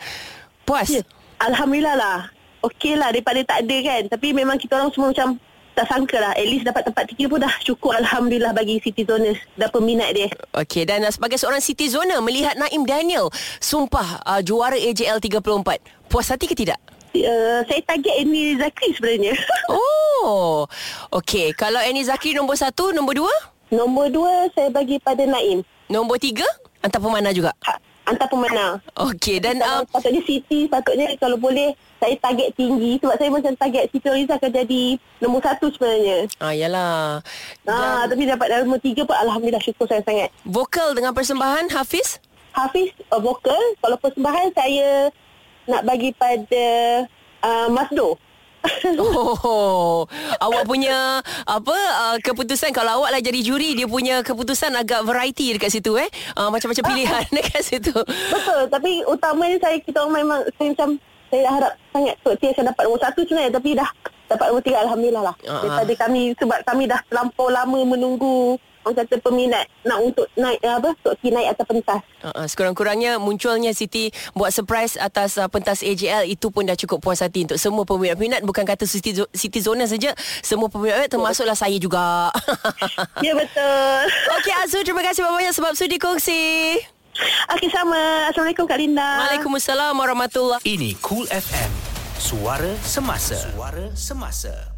Puas? Ya. Alhamdulillah lah. Okey lah daripada tak ada kan. Tapi memang kita orang semua macam tak sangka lah. At least dapat tempat tiga pun dah cukup Alhamdulillah bagi Siti Zoners. Dah peminat dia. Okey, dan uh, sebagai seorang Siti Zona melihat Naim Daniel sumpah uh, juara AJL 34. Puas hati ke tidak? Uh, saya target Annie Zakri sebenarnya. Oh, okey. Kalau Annie Zakri nombor satu, nombor dua? Nombor dua saya bagi pada Naim. Nombor tiga? Antar Permana juga? Ha, antar pemana. Okey, dan... Dan Uh, patutnya Siti, patutnya kalau boleh saya target tinggi. Sebab saya macam target Siti Oriza akan jadi nombor satu sebenarnya. ah, yalah. Ah, tapi dapat dalam nombor tiga pun Alhamdulillah syukur saya sangat. Vokal dengan persembahan Hafiz? Hafiz uh, vokal Kalau persembahan saya Nak bagi pada uh, Masdo Oh, awak punya apa uh, keputusan kalau awak lah jadi juri dia punya keputusan agak variety dekat situ eh. Uh, macam-macam pilihan dekat situ. Betul Tapi utamanya saya Kita memang Saya macam Saya dah harap sangat Tok T akan dapat nombor satu sebenarnya Tapi dah Dapat nombor tiga Alhamdulillah lah. Ah. Daripada kami Sebab kami dah terlampau lama menunggu Orang kata peminat Nak untuk naik eh, apa Tok naik atas pentas. Uh, uh, sekurang-kurangnya munculnya Siti buat surprise atas uh, pentas AJL itu pun dah cukup puas hati untuk semua peminat-peminat bukan kata Siti, Siti Zona saja. Semua peminat termasuklah saya juga. Ya betul. Okey Azul terima kasih banyak sebab sudi kongsi. Okey sama. Assalamualaikum Kak Linda. Waalaikumsalam warahmatullahi Ini Cool FM. Suara semasa. Suara semasa.